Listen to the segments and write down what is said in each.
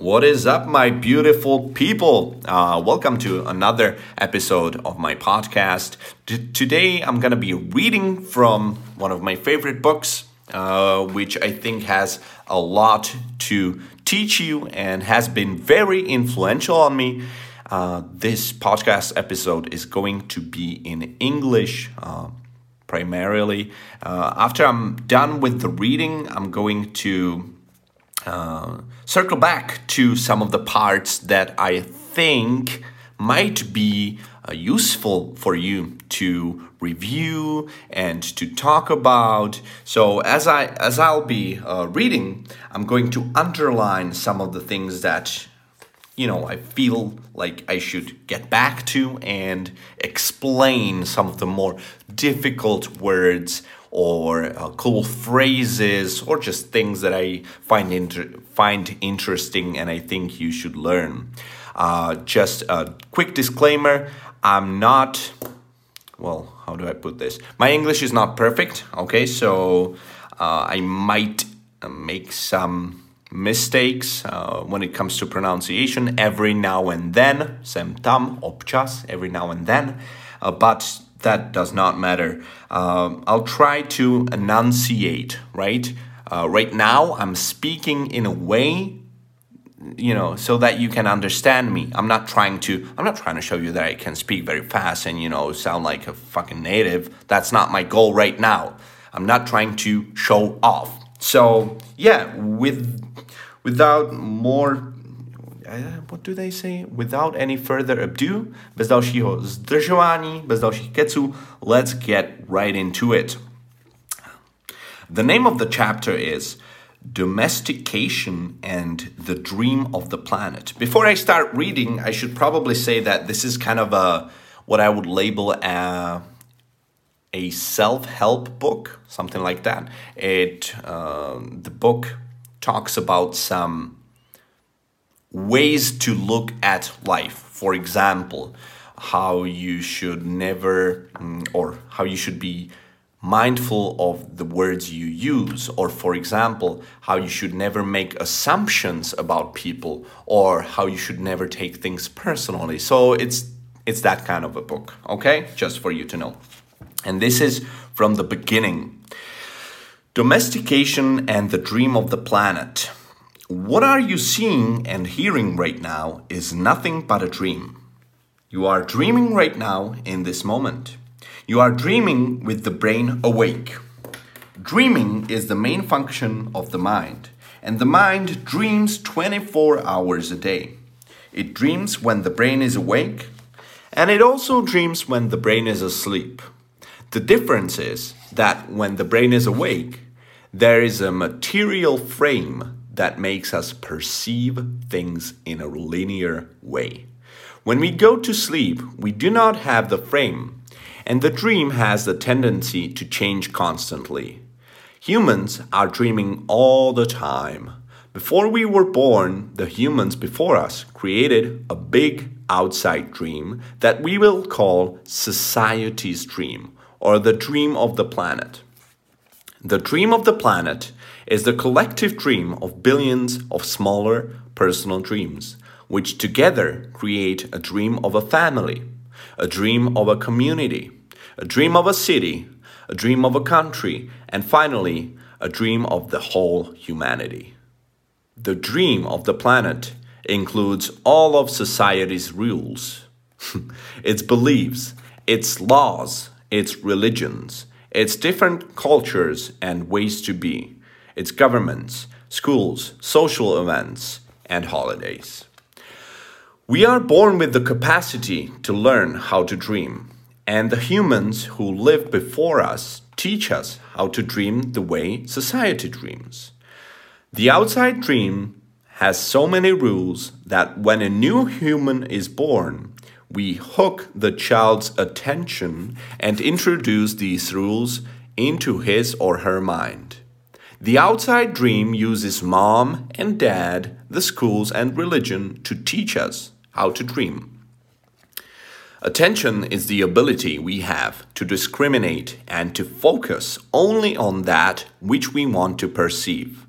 What is up, my beautiful people? Uh, welcome to another episode of my podcast. T- today, I'm going to be reading from one of my favorite books, uh, which I think has a lot to teach you and has been very influential on me. Uh, this podcast episode is going to be in English uh, primarily. Uh, after I'm done with the reading, I'm going to uh, circle back to some of the parts that I think might be uh, useful for you to review and to talk about. So as I as I'll be uh, reading, I'm going to underline some of the things that you know I feel like I should get back to and explain some of the more difficult words or uh, cool phrases or just things that I find inter- find interesting and I think you should learn. Uh, just a quick disclaimer: I'm not. Well, how do I put this? My English is not perfect. Okay, so uh, I might uh, make some mistakes uh, when it comes to pronunciation every now and then. Sem tam, občas, every now and then. Uh, but that does not matter. Um, I'll try to enunciate, right? Uh, right now, I'm speaking in a way, you know, so that you can understand me. I'm not trying to. I'm not trying to show you that I can speak very fast and you know sound like a fucking native. That's not my goal right now. I'm not trying to show off. So yeah, with without more what do they say? Without any further ado, bez dalšího zdržování, bez dalších keců, let's get right into it. The name of the chapter is Domestication and the Dream of the Planet. Before I start reading, I should probably say that this is kind of a what I would label a a self-help book, something like that. It uh, the book talks about some ways to look at life. For example, how you should never, mm, or how you should be mindful of the words you use, or for example, how you should never make assumptions about people, or how you should never take things personally. So it's it's that kind of a book, okay? Just for you to know. And this is from the beginning. Domestication and the dream of the planet. What are you seeing and hearing right now is nothing but a dream. You are dreaming right now in this moment. You are dreaming with the brain awake. Dreaming is the main function of the mind, and the mind dreams 24 hours a day. It dreams when the brain is awake, and it also dreams when the brain is asleep. The difference is that when the brain is awake, there is a material frame that makes us perceive things in a linear way. When we go to sleep, we do not have the frame, and the dream has the tendency to change constantly. Humans are dreaming all the time. Before we were born, the humans before us created a big outside dream that we will call society's dream or the dream of the planet. The dream of the planet is the collective dream of billions of smaller personal dreams, which together create a dream of a family, a dream of a community, a dream of a city, a dream of a country, and finally, a dream of the whole humanity. The dream of the planet includes all of society's rules, its beliefs, its laws, its religions, its different cultures and ways to be its governments, schools, social events, and holidays. We are born with the capacity to learn how to dream, and the humans who lived before us teach us how to dream the way society dreams. The outside dream has so many rules that when a new human is born, we hook the child's attention and introduce these rules into his or her mind. The outside dream uses mom and dad, the schools, and religion to teach us how to dream. Attention is the ability we have to discriminate and to focus only on that which we want to perceive.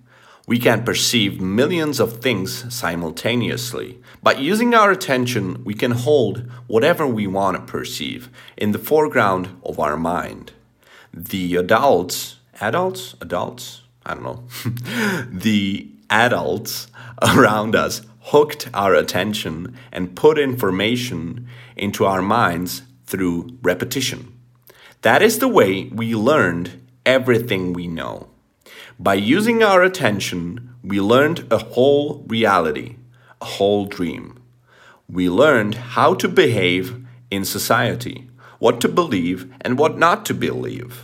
We can perceive millions of things simultaneously. By using our attention, we can hold whatever we want to perceive in the foreground of our mind. The adults, adults, adults, I don't know, the adults around us hooked our attention and put information into our minds through repetition. That is the way we learned everything we know. By using our attention, we learned a whole reality, a whole dream. We learned how to behave in society, what to believe and what not to believe,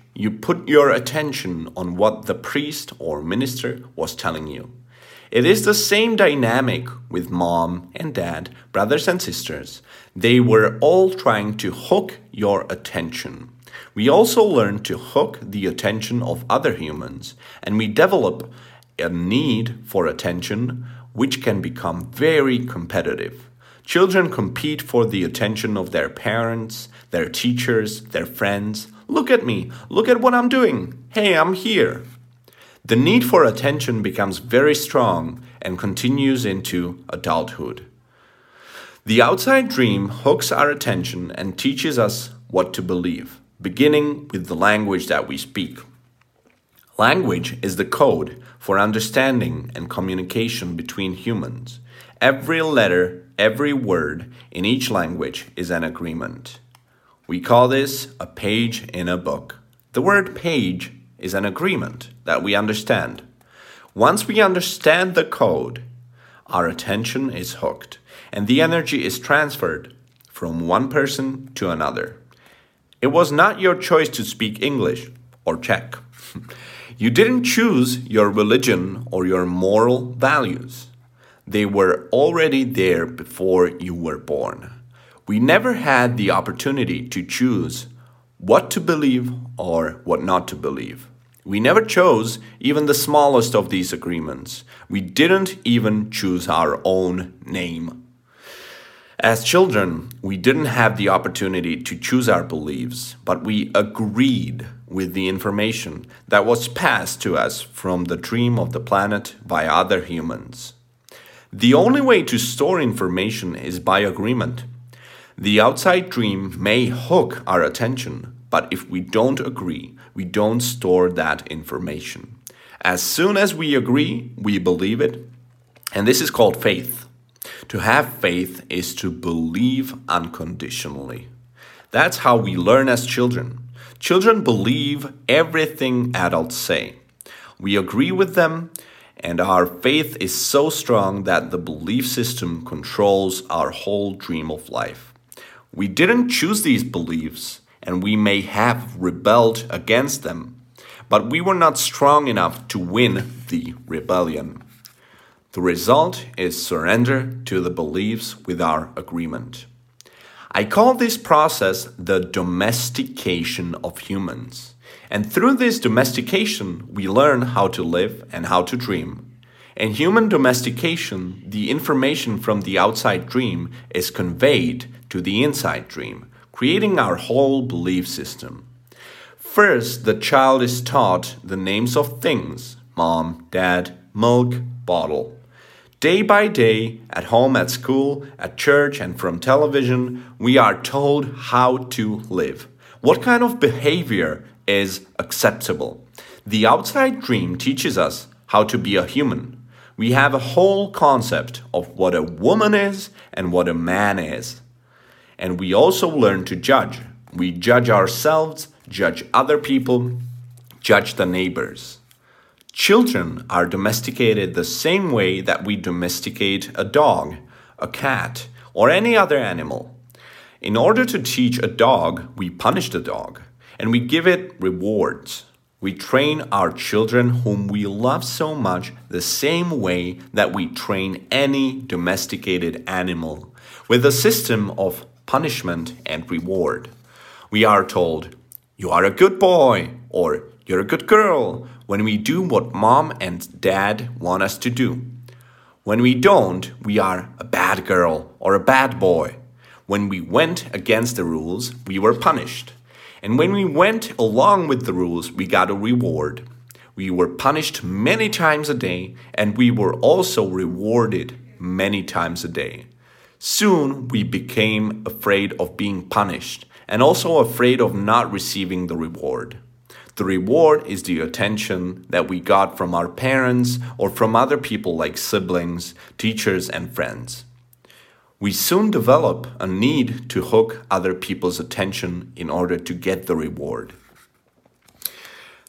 you put your attention on what the priest or minister was telling you. It is the same dynamic with mom and dad, brothers and sisters. They were all trying to hook your attention. We also learn to hook the attention of other humans, and we develop a need for attention which can become very competitive. Children compete for the attention of their parents, their teachers, their friends. Look at me, look at what I'm doing. Hey, I'm here. The need for attention becomes very strong and continues into adulthood. The outside dream hooks our attention and teaches us what to believe beginning with the language that we speak. Language is the code for understanding and communication between humans. Every letter, every word in each language is an agreement. We call this a page in a book. The word page is an agreement that we understand. Once we understand the code, our attention is hooked and the energy is transferred from one person to another. It was not your choice to speak English or Czech. you didn't choose your religion or your moral values. They were already there before you were born. We never had the opportunity to choose what to believe or what not to believe. We never chose even the smallest of these agreements. We didn't even choose our own name. As children, we didn't have the opportunity to choose our beliefs, but we agreed with the information that was passed to us from the dream of the planet by other humans. The only way to store information is by agreement. The outside dream may hook our attention, but if we don't agree, we don't store that information. As soon as we agree, we believe it, and this is called faith. To have faith is to believe unconditionally. That's how we learn as children. Children believe everything adults say. We agree with them, and our faith is so strong that the belief system controls our whole dream of life. We didn't choose these beliefs, and we may have rebelled against them, but we were not strong enough to win the rebellion. The result is surrender to the beliefs with our agreement. I call this process the domestication of humans. And through this domestication, we learn how to live and how to dream. In human domestication, the information from the outside dream is conveyed to the inside dream, creating our whole belief system. First, the child is taught the names of things mom, dad, milk, bottle. Day by day, at home, at school, at church, and from television, we are told how to live. What kind of behavior is acceptable? The outside dream teaches us how to be a human. We have a whole concept of what a woman is and what a man is. And we also learn to judge. We judge ourselves, judge other people, judge the neighbors. Children are domesticated the same way that we domesticate a dog, a cat, or any other animal. In order to teach a dog, we punish the dog and we give it rewards. We train our children, whom we love so much, the same way that we train any domesticated animal, with a system of punishment and reward. We are told, You are a good boy, or You're a good girl, when we do what mom and dad want us to do. When we don't, we are a bad girl or a bad boy. When we went against the rules, we were punished. And when we went along with the rules, we got a reward. We were punished many times a day, and we were also rewarded many times a day. Soon we became afraid of being punished and also afraid of not receiving the reward. The reward is the attention that we got from our parents or from other people like siblings, teachers, and friends. We soon develop a need to hook other people's attention in order to get the reward.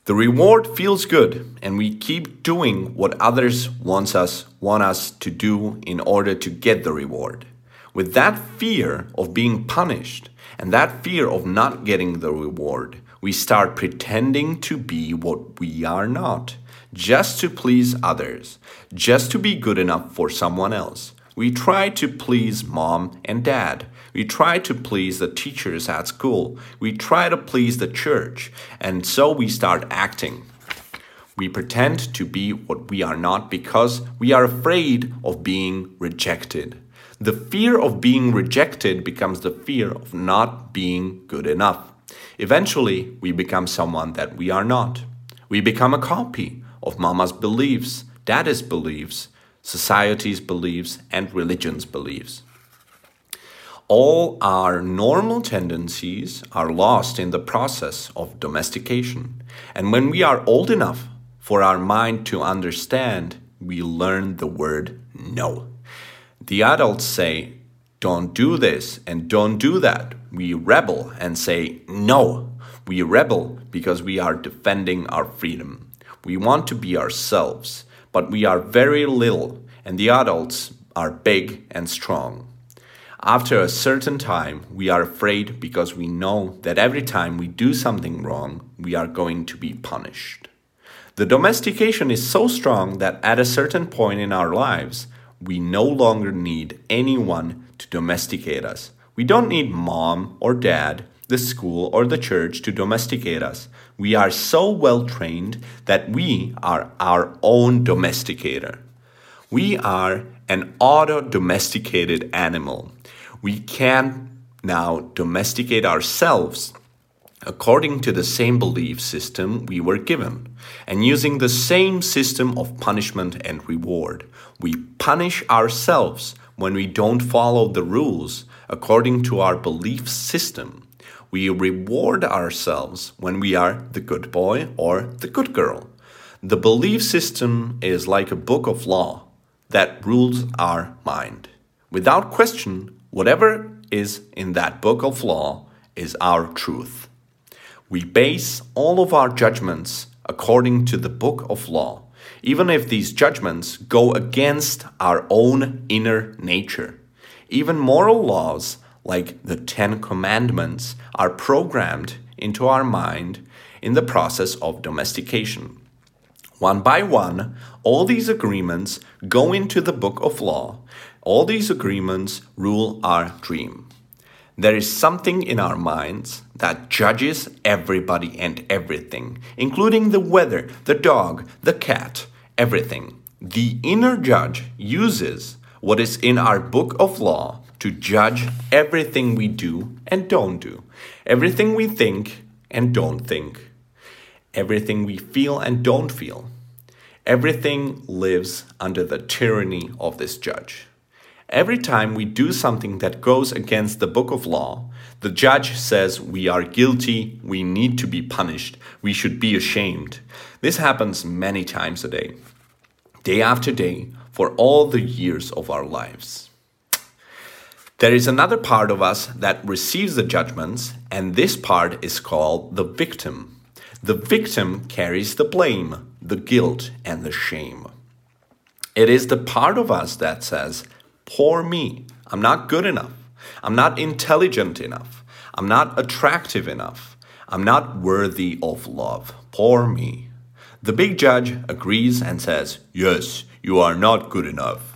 The reward feels good, and we keep doing what others wants us, want us to do in order to get the reward. With that fear of being punished and that fear of not getting the reward, we start pretending to be what we are not, just to please others, just to be good enough for someone else. We try to please mom and dad. We try to please the teachers at school. We try to please the church. And so we start acting. We pretend to be what we are not because we are afraid of being rejected. The fear of being rejected becomes the fear of not being good enough. Eventually, we become someone that we are not. We become a copy of mama's beliefs, daddy's beliefs, society's beliefs, and religion's beliefs. All our normal tendencies are lost in the process of domestication. And when we are old enough for our mind to understand, we learn the word no. The adults say, don't do this and don't do that. We rebel and say no. We rebel because we are defending our freedom. We want to be ourselves, but we are very little, and the adults are big and strong. After a certain time, we are afraid because we know that every time we do something wrong, we are going to be punished. The domestication is so strong that at a certain point in our lives, we no longer need anyone to domesticate us. We don't need mom or dad, the school, or the church to domesticate us. We are so well trained that we are our own domesticator. We are an auto domesticated animal. We can now domesticate ourselves according to the same belief system we were given, and using the same system of punishment and reward. We punish ourselves when we don't follow the rules according to our belief system. We reward ourselves when we are the good boy or the good girl. The belief system is like a book of law that rules our mind. Without question, whatever is in that book of law is our truth. We base all of our judgments according to the book of law, even if these judgments go against our own inner nature. Even moral laws, like the Ten Commandments, are programmed into our mind in the process of domestication. One by one, all these agreements go into the book of law. All these agreements rule our dream. There is something in our minds that judges everybody and everything, including the weather, the dog, the cat, everything. The inner judge uses what is in our book of law to judge everything we do and don't do, everything we think and don't think, everything we feel and don't feel. Everything lives under the tyranny of this judge. Every time we do something that goes against the book of law, the judge says we are guilty, we need to be punished, we should be ashamed. This happens many times a day, day after day, for all the years of our lives. There is another part of us that receives the judgments, and this part is called the victim. The victim carries the blame, the guilt, and the shame. It is the part of us that says, Poor me. I'm not good enough. I'm not intelligent enough. I'm not attractive enough. I'm not worthy of love. Poor me. The big judge agrees and says, Yes, you are not good enough.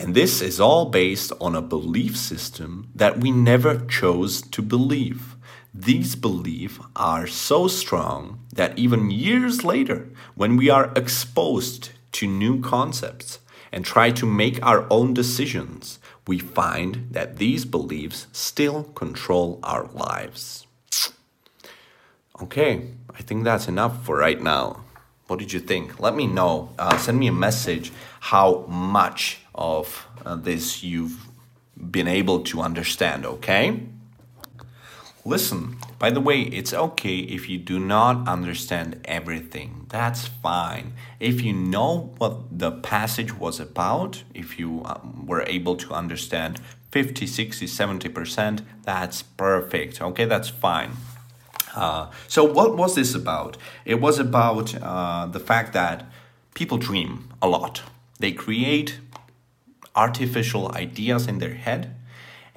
And this is all based on a belief system that we never chose to believe. These beliefs are so strong that even years later, when we are exposed to new concepts and try to make our own decisions, we find that these beliefs still control our lives. Okay, I think that's enough for right now. What did you think? Let me know. Uh, send me a message how much of uh, this you've been able to understand, okay? Listen, by the way, it's okay if you do not understand everything. That's fine. If you know what the passage was about, if you um, were able to understand 50, 60, 70%, that's perfect. Okay, that's fine. Uh, so, what was this about? It was about uh, the fact that people dream a lot. They create artificial ideas in their head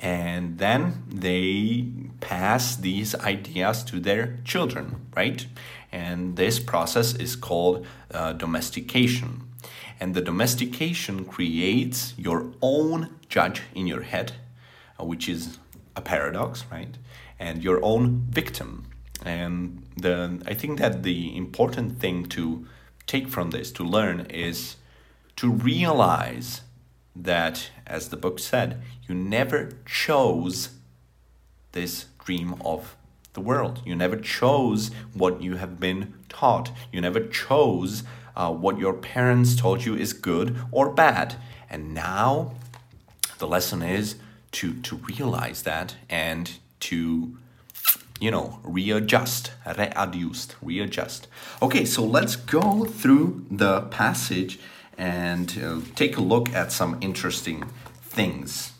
and then they pass these ideas to their children, right? And this process is called uh, domestication. And the domestication creates your own judge in your head, uh, which is a paradox, right? And your own victim. And the I think that the important thing to take from this, to learn, is to realize that, as the book said, you never chose this dream of the world. You never chose what you have been taught. You never chose uh, what your parents told you is good or bad. And now the lesson is to, to realize that and to, you know, readjust, readjust, readjust. Okay, so let's go through the passage and uh, take a look at some interesting things.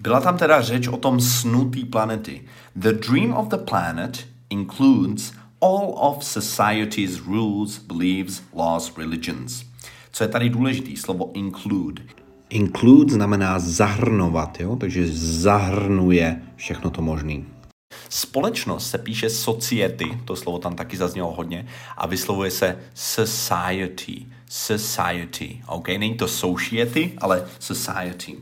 Byla tam teda řeč o tom snu té planety. The dream of the planet includes all of society's rules, beliefs, laws, religions. Co je tady důležitý? Slovo include. Include znamená zahrnovat, jo? takže zahrnuje všechno to možné. Společnost se píše society, to slovo tam taky zaznělo hodně, a vyslovuje se society. Society. OK, není to society, ale society.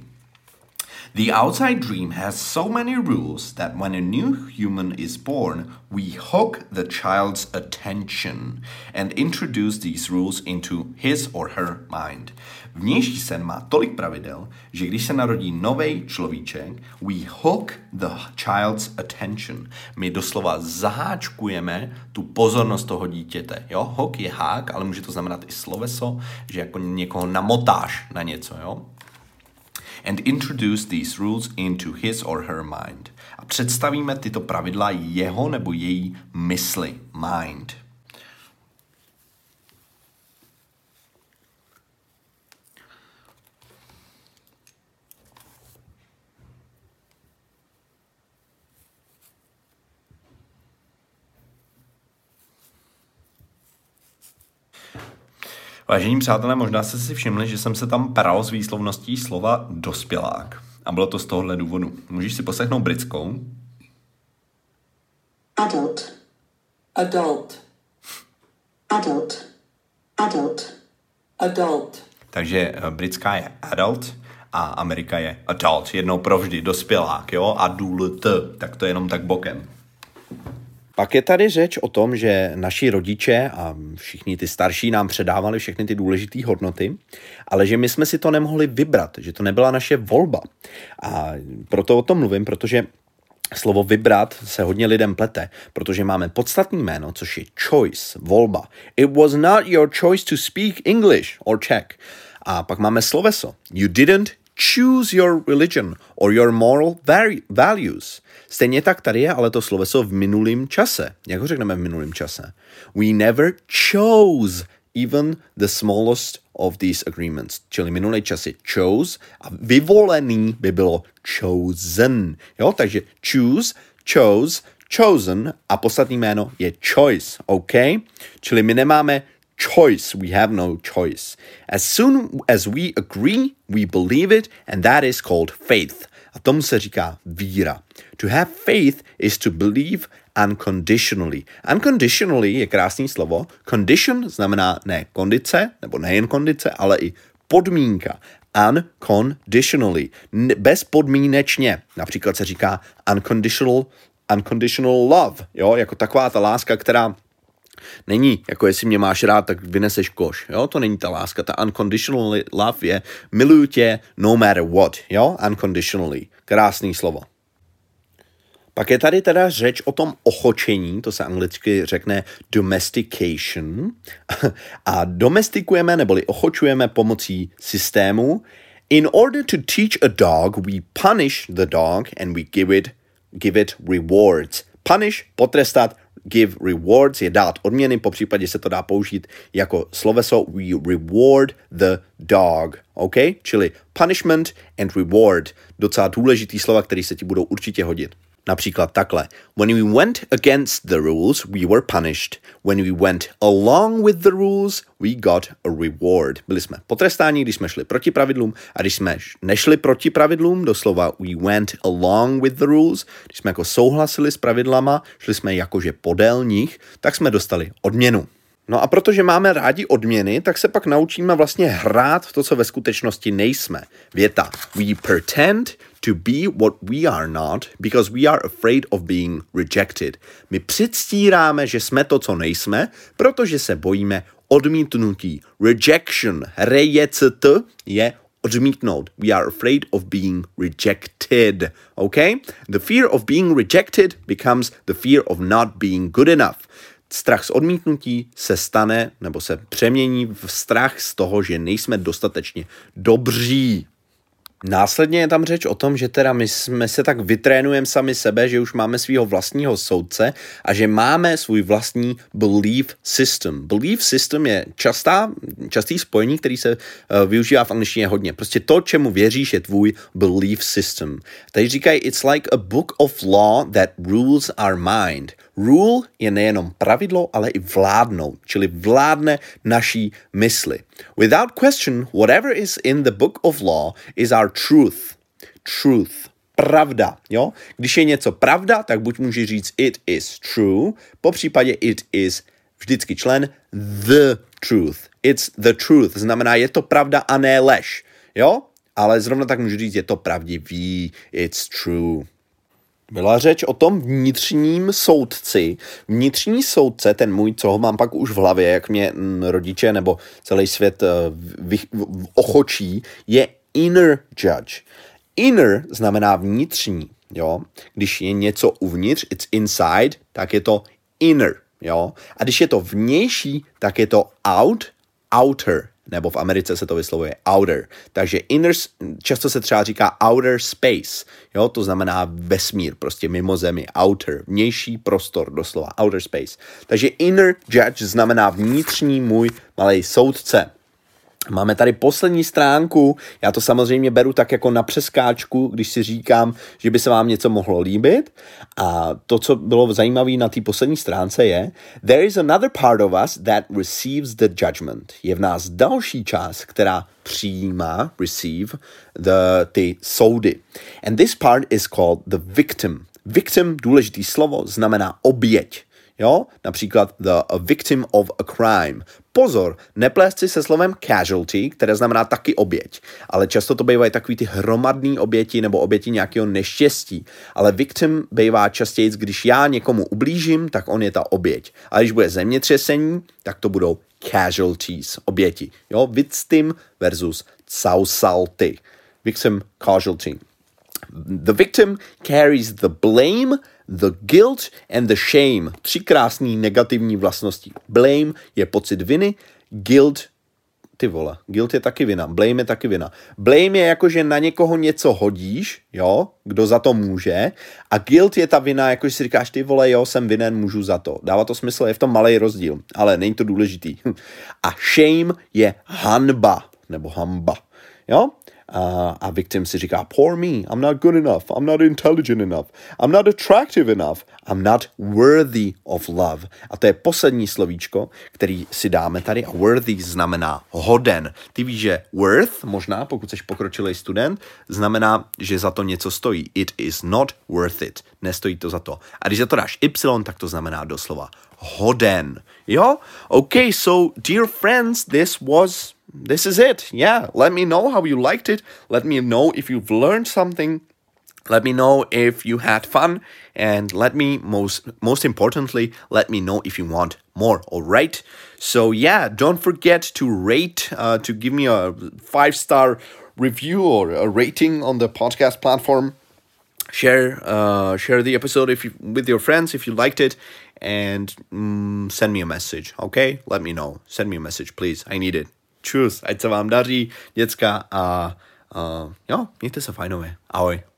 The outside dream has so many rules that when a new human is born, we hook the child's attention and introduce these rules into his or her mind. Vnější sen má tolik pravidel, že když se narodí nový človíček, we hook the child's attention. My doslova zaháčkujeme tu pozornost toho dítěte. Jo? Hook je hák, ale může to znamenat i sloveso, že jako někoho namotáš na něco. Jo? And introduce these rules into his or her mind. A představíme tyto pravidla jeho nebo její mysli, mind. Vážení přátelé, možná jste si všimli, že jsem se tam pral s výslovností slova dospělák. A bylo to z tohohle důvodu. Můžeš si poslechnout britskou? Adult. Adult. Adult. Adult. Adult. Takže eh, britská je adult a Amerika je adult. Jednou provždy, dospělák, jo? Adult, tak to je jenom tak bokem. Pak je tady řeč o tom, že naši rodiče a všichni ty starší nám předávali všechny ty důležité hodnoty, ale že my jsme si to nemohli vybrat, že to nebyla naše volba. A proto o tom mluvím, protože Slovo vybrat se hodně lidem plete, protože máme podstatný jméno, což je choice, volba. It was not your choice to speak English or Czech. A pak máme sloveso. You didn't choose your religion or your moral values. Stejně tak tady je ale to sloveso v minulém čase. Jak ho řekneme v minulém čase? We never chose even the smallest of these agreements. Čili minulý čas je chose a vyvolený by bylo chosen. Jo, takže choose, chose, chosen a poslední jméno je choice, OK? Čili my nemáme choice. We have no choice. As soon as we agree, we believe it, and that is called faith. A tomu se říká víra. To have faith is to believe unconditionally. Unconditionally je krásný slovo. Condition znamená ne kondice, nebo nejen kondice, ale i podmínka. Unconditionally. Bezpodmínečně. Například se říká unconditional, unconditional love. Jo, jako taková ta láska, která Není, jako jestli mě máš rád, tak vyneseš koš, jo, to není ta láska, ta unconditional love je miluju tě no matter what, jo, unconditionally, krásný slovo. Pak je tady teda řeč o tom ochočení, to se anglicky řekne domestication. A domestikujeme neboli ochočujeme pomocí systému. In order to teach a dog, we punish the dog and we give it, give it rewards. Punish, potrestat, give rewards je dát odměny, po případě se to dá použít jako sloveso we reward the dog, OK? Čili punishment and reward, docela důležitý slova, které se ti budou určitě hodit. Například takhle. When we went against the rules, we were punished. When we went along with the rules, we got a reward. Byli jsme potrestáni, když jsme šli proti pravidlům a když jsme nešli proti pravidlům, doslova we went along with the rules, když jsme jako souhlasili s pravidlama, šli jsme jakože podél nich, tak jsme dostali odměnu. No a protože máme rádi odměny, tak se pak naučíme vlastně hrát to, co ve skutečnosti nejsme. Věta. We pretend to be what we are not because we are afraid of being rejected. My předstíráme, že jsme to, co nejsme, protože se bojíme odmítnutí. Rejection. Reject je odmítnout. We are afraid of being rejected. Okay? The fear of being rejected becomes the fear of not being good enough strach z odmítnutí se stane nebo se přemění v strach z toho, že nejsme dostatečně dobří. Následně je tam řeč o tom, že teda my jsme se tak vytrénujeme sami sebe, že už máme svého vlastního soudce a že máme svůj vlastní belief system. Belief system je častá, častý spojení, který se uh, využívá v angličtině hodně. Prostě to, čemu věříš, je tvůj belief system. Tady říkají, it's like a book of law that rules our mind. Rule je nejenom pravidlo, ale i vládnout, čili vládne naší mysli. Without question, whatever is in the book of law is our truth. Truth. Pravda, jo? Když je něco pravda, tak buď může říct it is true, po případě it is vždycky člen the truth. It's the truth, znamená je to pravda a ne lež, jo? Ale zrovna tak můžu říct, je to pravdivý, it's true. Byla řeč o tom vnitřním soudci. Vnitřní soudce, ten můj, co ho mám pak už v hlavě, jak mě mm, rodiče nebo celý svět uh, ochočí, je inner judge. Inner znamená vnitřní, jo. Když je něco uvnitř, it's inside, tak je to inner, jo. A když je to vnější, tak je to out, outer, nebo v Americe se to vyslovuje outer. Takže inner, často se třeba říká outer space, jo, to znamená vesmír, prostě mimo zemi, outer, vnější prostor, doslova, outer space. Takže inner judge znamená vnitřní můj malý soudce. Máme tady poslední stránku, já to samozřejmě beru tak jako na přeskáčku, když si říkám, že by se vám něco mohlo líbit. A to, co bylo zajímavé na té poslední stránce je, there is another part of us that receives the judgment. Je v nás další část, která přijímá, receive, the, ty soudy. And this part is called the victim. Victim, důležitý slovo, znamená oběť. Jo? Například the victim of a crime. Pozor, neplést si se slovem casualty, které znamená taky oběť, ale často to bývají takový ty hromadné oběti nebo oběti nějakého neštěstí. Ale victim bývá častěji, když já někomu ublížím, tak on je ta oběť. A když bude zemětřesení, tak to budou casualties, oběti. Jo, victim versus sausalty. Victim, casualty. The victim carries the blame the guilt and the shame. Tři krásné negativní vlastnosti. Blame je pocit viny, guilt ty vole, guilt je taky vina, blame je taky vina. Blame je jako, že na někoho něco hodíš, jo, kdo za to může, a guilt je ta vina, jako že si říkáš, ty vole, jo, jsem vinen, můžu za to. Dává to smysl, je v tom malý rozdíl, ale není to důležitý. A shame je hanba, nebo hamba, jo. Uh, a victim si říká, poor me, I'm not good enough, I'm not intelligent enough, I'm not attractive enough, I'm not worthy of love. A to je poslední slovíčko, který si dáme tady a worthy znamená hoden. Ty víš, že worth, možná pokud jsi pokročilý student, znamená, že za to něco stojí. It is not worth it. Nestojí to za to. A když za to dáš y, tak to znamená doslova hoden. Jo? Okay, so dear friends, this was this is it. Yeah, let me know how you liked it. Let me know if you've learned something. Let me know if you had fun. And let me most most importantly let me know if you want more. All right? So yeah don't forget to rate uh, to give me a five star review or a rating on the podcast platform. Share uh, share the episode if you, with your friends if you liked it. And mm, send me a message okay? Let me know. Send me a message please. I need it Čus, ať se vám daří, děcka a uh, jo, mějte se fajnově. Ahoj.